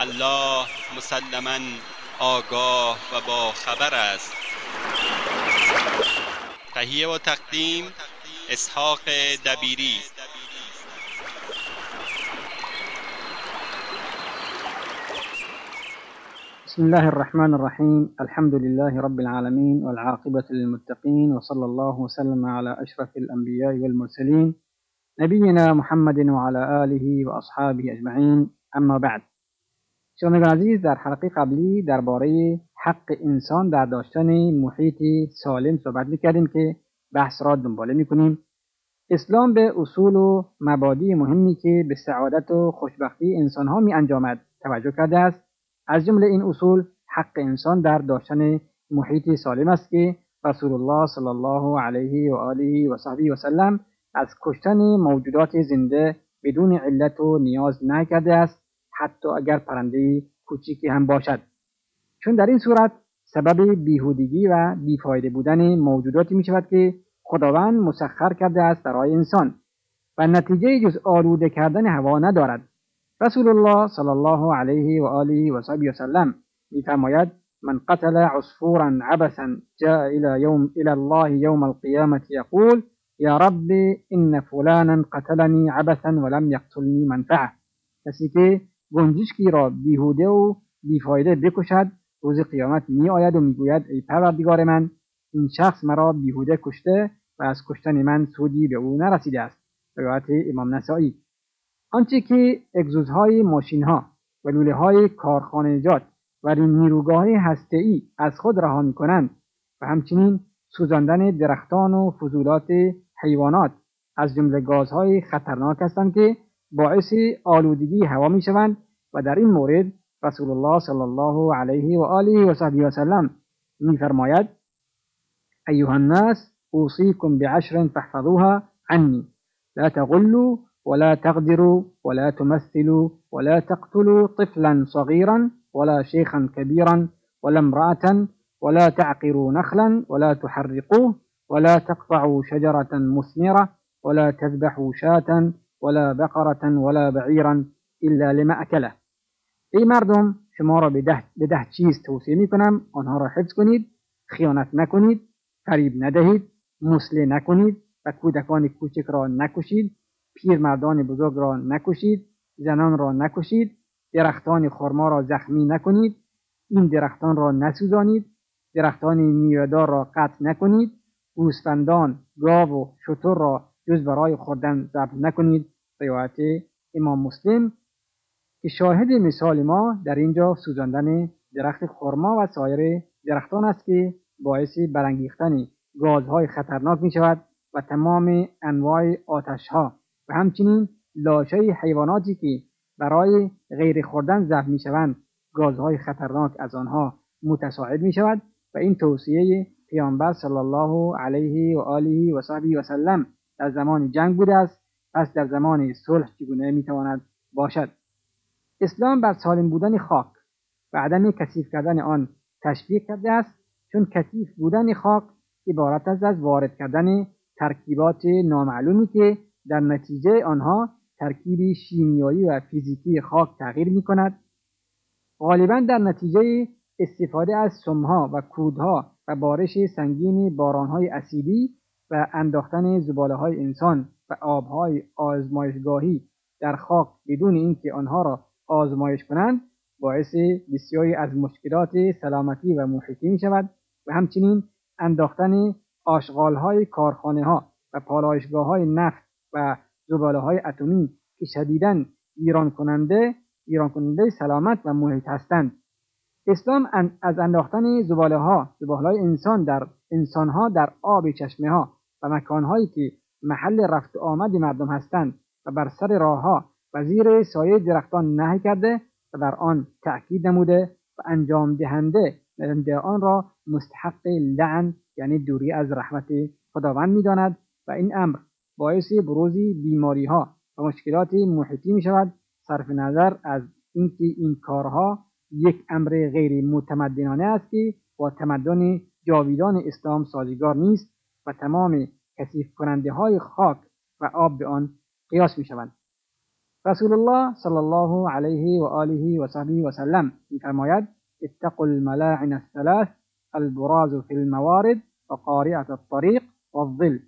الله مسلما آگاه و با خبر است. تهیه و تقدیم اسحاق دبیری. بسم الله الرحمن الرحيم الحمد لله رب العالمين والعاقبة للمتقين وصلى الله وسلم على أشرف الأنبياء والمرسلين نبينا محمد وعلى آله وأصحابه أجمعين أما بعد شنوندگان عزیز در حلقه قبلی درباره حق انسان در داشتن محیطی سالم صحبت می‌کردیم که بحث را دنباله می‌کنیم. اسلام به اصول و مبادی مهمی که به سعادت و خوشبختی انسانها می انجامد توجه کرده است. از جمله این اصول حق انسان در داشتن محیطی سالم است که رسول الله صلی الله علیه و آله و صحبه و سلم از کشتن موجودات زنده بدون علت و نیاز نکرده است. حتی اگر پرنده کوچیکی هم باشد. چون در این صورت سبب بیهودگی و بیفایده بودن موجوداتی می شود که خداوند مسخر کرده است برای انسان و نتیجه جز آلوده کردن هوا ندارد. رسول الله صلی الله علیه و آله و صحبه وسلم میفرماید من قتل عصفورا عبسا جاء الى يوم الى الله يوم القيامة يقول يا رب ان فلانا قتلني عبثا ولم يقتلني منفعه. کسی که گنجشکی را بیهوده و بیفایده بکشد روز قیامت می آید و می‌گوید ای پروردگار من این شخص مرا بیهوده کشته و از کشتن من سودی به او نرسیده است. روایت امام نسایی آنچه که اگزوزهای ماشینها و لوله های کارخانجات و نیروگاه ای از خود رها می کنند و همچنین سوزاندن درختان و فضولات حیوانات از جمله گازهای خطرناک هستند که باعث آلودگی هوا می شوند و در این مورد رسول الله صلی الله علیه و آله و صحبه و سلم میفرماید ایها الناس اوصیکم بعشر فاحفظوها عنی. لا تغلوا ولا تغدروا ولا تمثلوا ولا تقتلوا طفلا صغيرا ولا شيخا كبيرا ولا امرأة ولا تعقروا نخلا ولا تحرقوه ولا تقطعوا شجرة مثمرة ولا تذبحوا شاة ولا بقرة ولا بعيرا إلا لمأكله ای مردم شما را به ده, به ده چیز توصیه می کنم آنها را حفظ کنید خیانت نکنید فریب ندهید مسله نکنید و کودکان کوچک را نکشید پیرمردان بزرگ را نکشید زنان را نکشید درختان خرما را زخمی نکنید این درختان را نسوزانید درختان میوهدار را قطع نکنید گوسفندان گاو و شتر را جز برای خوردن ضبط نکنید. روایت امام مسلم که شاهد مثال ما در اینجا سوزاندن درخت خرما و سایر درختان است که باعث برانگیختن گازهای خطرناک می شود و تمام انواع آتشها و همچنین لاشه حیواناتی که برای غیر خوردن ضبط می شوند گازهای خطرناک از آنها متساعد می شود و این توصیه پیامبر صلی الله علیه و آله و صحبه و سلم در زمان جنگ بوده است. پس در زمان صلح چگونه می‌تواند باشد؟ اسلام بر سالم بودن خاک و عدم کثیف کردن آن تشویق کرده است چون کثیف بودن خاک عبارت است از وارد کردن ترکیبات نامعلومی که در نتیجه آنها ترکیبی شیمیایی و فیزیکی خاک تغییر می کند غالبا در نتیجه استفاده از سمها و کودها و بارش سنگین بارانهای اسیدی و انداختن زباله های انسان و آبهای آزمایشگاهی در خاک بدون اینکه آنها را آزمایش کنند باعث بسیاری از مشکلات سلامتی و محیطی می شود و همچنین انداختن آشغال های کارخانه ها و پالایشگاه های نفت و زباله های اتمی که شدیداً ایران کننده ایران کننده سلامت و محیط هستند. اسلام از انداختن زباله ها زباله های انسان در انسان ها در آب چشمه ها و مکان هایی که محل رفت آمد مردم هستند و بر سر راه ها و زیر سایه درختان نهی کرده و بر آن تأکید نموده و انجام دهنده دهنده آن را مستحق لعن یعنی دوری از رحمت خداوند می‌داند و این امر باعث بروزی بیماری ها و مشکلات محیطی می شود صرف نظر از اینکه این کارها یک امر غیر متمدنانه است که با تمدن جاویدان اسلام سازگار نیست. و تمام کثیف کننده های خاک و آب به آن قیاس می شوند. رسول الله صلی الله علیه و آله و صحبه و سلم میفرماید اتقوا الملاعن الثلاث البراز في الموارد و قارعة الطریق و الظل.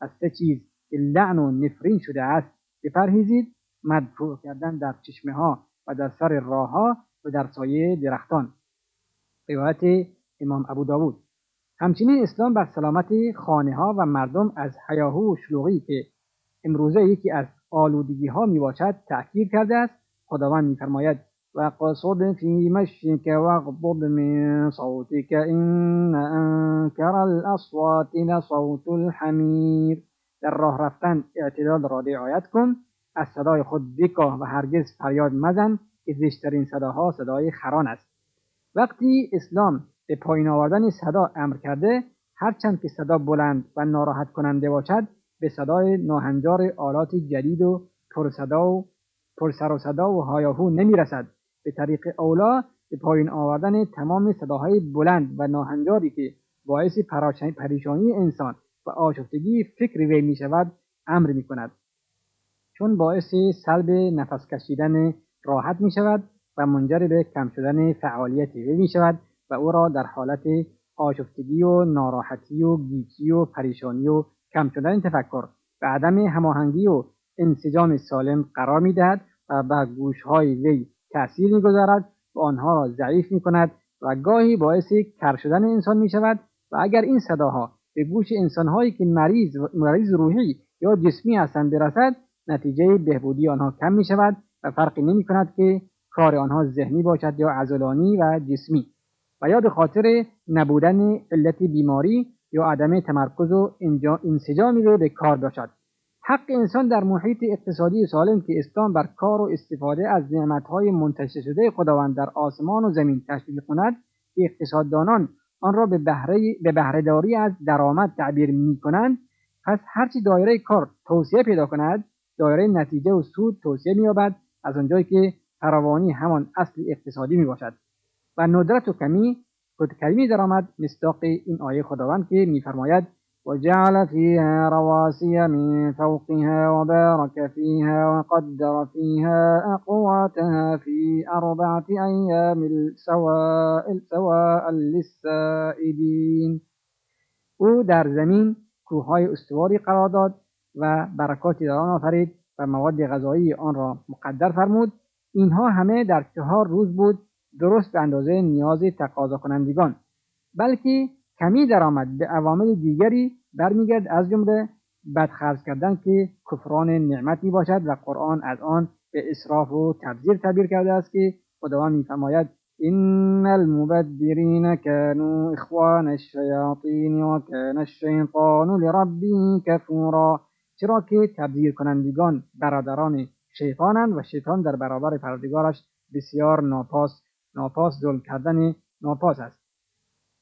از سه چیز که لعن و نفرین شده است بپرهیزید مدفوع کردن در چشمه ها و در سر راه ها و در سایه درختان. روایت امام ابو داود. همچنین اسلام بر سلامت خانه ها و مردم از حیاهو و شلوغی که امروزه یکی از آلودگی ها می باشد تأکید کرده است. خداوند میفرماید و قصد فی مشیک واغضب من صوتك این انکر الاصوات لصوت الحمیر در راه رفتن اعتدال را رعایت کن. از صدای خود بکاه و هرگز فریاد مزن که زشترین صداها صدای خران است. وقتی اسلام به پایین آوردن صدا امر کرده هرچند که صدا بلند و ناراحت کننده باشد به صدای ناهنجار آلات جدید و پرصدا و پرسر و صدا و هایاهو نمی‌رسد. به طریق اولا به پایین آوردن تمام صداهای بلند و ناهنجاری که باعث پریشانی انسان و آشفتگی فکر وی می شود امر می کند چون باعث سلب نفس کشیدن راحت می شود و منجر به کم شدن فعالیت وی می شود و او را در حالت آشفتگی و ناراحتی و گیجی و پریشانی و کم شدن تفکر و عدم هماهنگی و انسجام سالم قرار می دهد و بر گوشهای وی تأثیر می گذارد و آنها را ضعیف می کند و گاهی باعث کر شدن انسان می شود و اگر این صداها به گوش انسانهایی که مریض, مریض روحی یا جسمی هستند برسد نتیجه بهبودی آنها کم می شود و فرقی نمی کند که کار آنها ذهنی باشد یا عضلانی و جسمی. یا به خاطر نبودن علت بیماری یا عدم تمرکز و انسجامی رو به کار باشد. حق انسان در محیط اقتصادی سالم که اسلام بر کار و استفاده از نعمتهای منتشر شده خداوند در آسمان و زمین تشویق کند اقتصاددانان آن را به بهره به بهرهداری از درآمد تعبیر می کنند پس هرچی دایره کار توسعه پیدا کند دایره نتیجه و سود توسعه مییابد از آنجایی که فراوانی همان اصل اقتصادی می باشد و ندرت و کمی کمی درآمد مصداق این آیه خداوند که میفرماید وجعل فيها رواسي من فوقها وبارك فيها وقدر فيها أقواتها في أربعة أيام سواء سواء للسائدين او در زمین کوههای استواری قرار داد و برکاتی در آن آفرید و مواد غذایی آن را مقدر فرمود. اینها همه در چهار روز بود درست به اندازه نیاز تقاضا کنندگان بلکه کمی درآمد به عوامل دیگری برمیگرد از جمله بدخرج کردن که کفران نعمت می باشد و قرآن از آن به اصراف و تبذیر تعبیر کرده است که خداوند میفرماید این المبذرین كانوا اخوان الشیاطین و کان الشیطان لربه کفورا چرا که تبذیر کنندگان برادران شیطانند و شیطان در برابر پروردگارش بسیار ناپاس ناپاس ظلم کردن ناپاس است.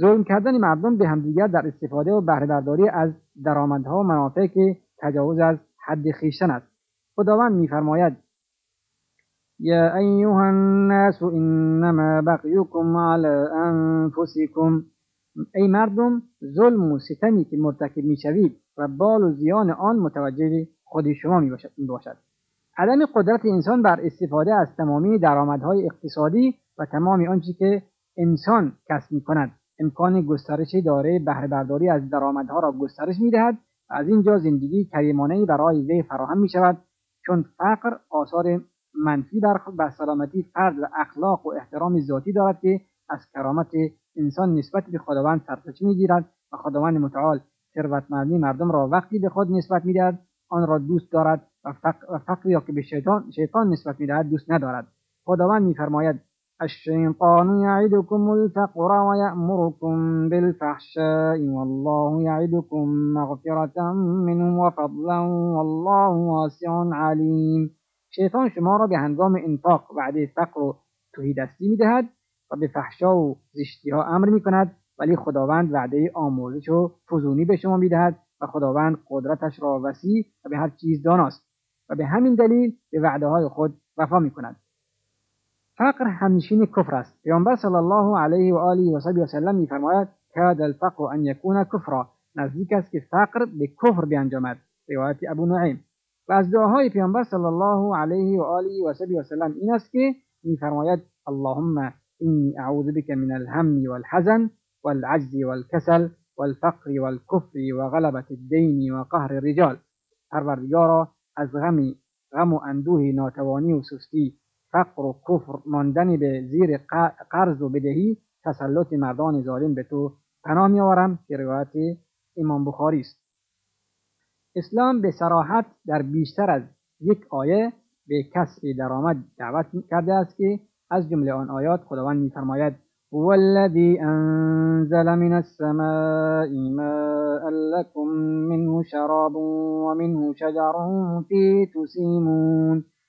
ظلم کردن مردم به همدیگر در استفاده و بهره از درآمدها و منافع که تجاوز از حد خیشتن است. خداوند میفرماید یا ایها الناس انما بقیکم علی انفسکم. ای مردم ظلم و ستمی که مرتکب می‌شوید و بال و زیان آن متوجه خود شما می باشد عدم قدرت انسان بر استفاده از تمامی درآمدهای اقتصادی و تمامی آنچه که انسان کسب می کند امکان گسترش داره بهره برداری از درآمدها را گسترش می دهد و از اینجا زندگی کریمانه برای وی فراهم می شود چون فقر آثار منفی بر سلامتی فرد و اخلاق و احترام ذاتی دارد که از کرامت انسان نسبت به خداوند سرچشمه می‌گیرد و خداوند متعال ثروتمندی مردم را وقتی به خود نسبت می‌دهد آن را دوست دارد و فقر یا که به شیطان, شیطان نسبت می‌دهد دوست ندارد. خداوند میفرماید الشيطان يعدكم الفقر ويأمركم بالفحشاء والله يعدكم مغفرة منه وفضلا والله واسع علیم شیطان شما را به هنگام انفاق وعده فقر و توهیدستی می‌دهد و به فحشا و زشتی ها امر می کند ولی خداوند وعده آموزش و فزونی به شما می‌دهد و خداوند قدرتش را وسیع و به هر چیز داناست و به همین دلیل به وعده های خود وفا می کند فقر همنشین کفر است پیامبر صلی الله علیه و آله و صحبی و سلم میفرماید کاد الفقر أن یکون کفرا نزدیک است که فقر به کفر بیانجامد. روایت ابو نعیم. و از دعاهای پیامبر صلی الله علیه و آله و صحبی و سلم این است که میفرماید اللهم إني أعوذ بك من الهم والحزن والعجز والكسل والفقر والكفر وغلبة الدين وقهر الرجال. پروردگارا از غم غم و اندوه ناتوانی و سستی فقر و کفر ماندن به زیر قرض و بدهی تسلط مردان ظالم به تو پناه میآورم که روایت امام بخاری است. اسلام به سراحت در بیشتر از یک آیه به کسب درآمد دعوت کرده است که از جمله آن آیات خداوند میفرماید هو الذي أنزل من السماء ماء لكم منه شراب ومنه شجر فيه تسيمون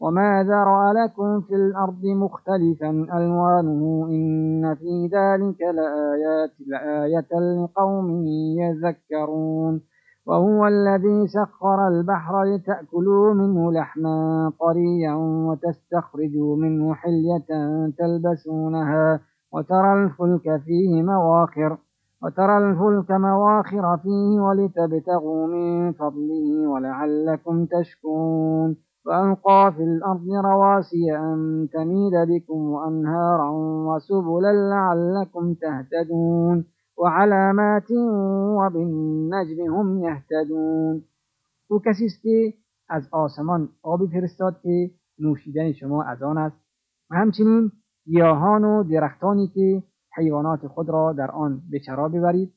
وما ذرأ لكم في الأرض مختلفا ألوانه إن في ذلك لآيات لآية لقوم يذكرون وهو الذي سخر البحر لتأكلوا منه لحما طريا وتستخرجوا منه حلية تلبسونها وترى الفلك فيه مواخر وترى الفلك مواخر فيه ولتبتغوا من فضله ولعلكم تشكرون وألقى في الأرض رواسي أن تميد بكم وأنهارا وسبلا لعلكم تهتدون وعلامات وبالنجم هم است که از آسمان آبی فرستاد که نوشیدن شما از آن است. و همچنین گیاهان و درختانی که حیوانات خود را در آن به چرا ببرید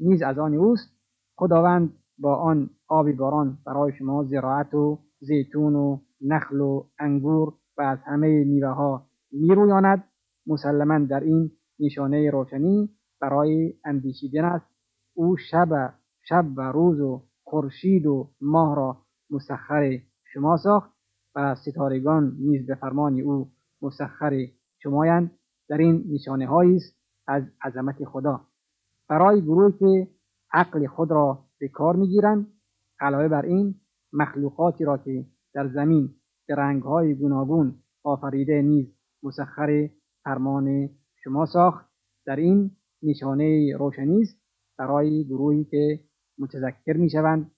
نیز از آن اوست. خداوند با آن آب باران برای شما زراعت و زیتون و نخل و انگور و از همه میوه ها میرویاند. مسلما در این نشانه روشنی برای اندیشیدن است. او شب شب و روز و خورشید و ماه را مسخر شما ساخت و ستارگان نیز به فرمان او مسخر شمایند. در این نشانه است از عظمت خدا. برای گروهی که عقل خود را به کار می‌گیرند علاوه بر این مخلوقاتی را که در زمین به رنگهای گوناگون آفریده نیز مسخر فرمان شما ساخت در این نشانه روشنی است برای گروهی که متذکر می‌شوند.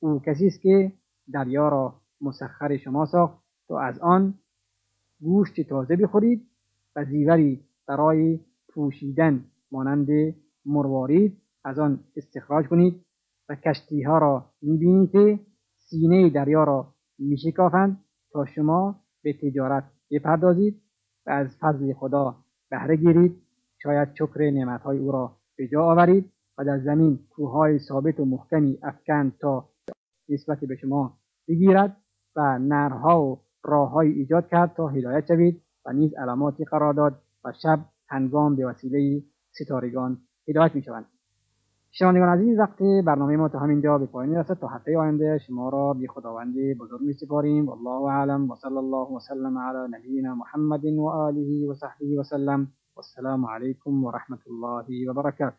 او کسی است که دریا را مسخر شما ساخت تا از آن گوشت تازه بخورید و زیوری برای پوشیدن مانند مروارید از آن استخراج کنید و کشتی ها را می‌بینید که سینه دریا را میشکافند تا شما به تجارت بپردازید و از فضل خدا بهره گیرید. شاید شکر نعمتهای او را به جا آورید و در زمین کوههای ثابت و محکمی افکند تا نسبت به شما بگیرد و نرها و راههایی ایجاد کرد تا هدایت شوید و نیز علاماتی قرار داد و شب هنگام به وسیله ستارگان هدایت می‌شوند. شنوندگان عزیز وقت برنامه ما تا همینجا به پایان رسد تا هفته آینده شما را به خداوند بزرگ میسپاریم. والله اعلم و الله وسلم علی نبینا محمد و آله و صحبه وسلم والسلام عليكم ورحمة الله وبركاته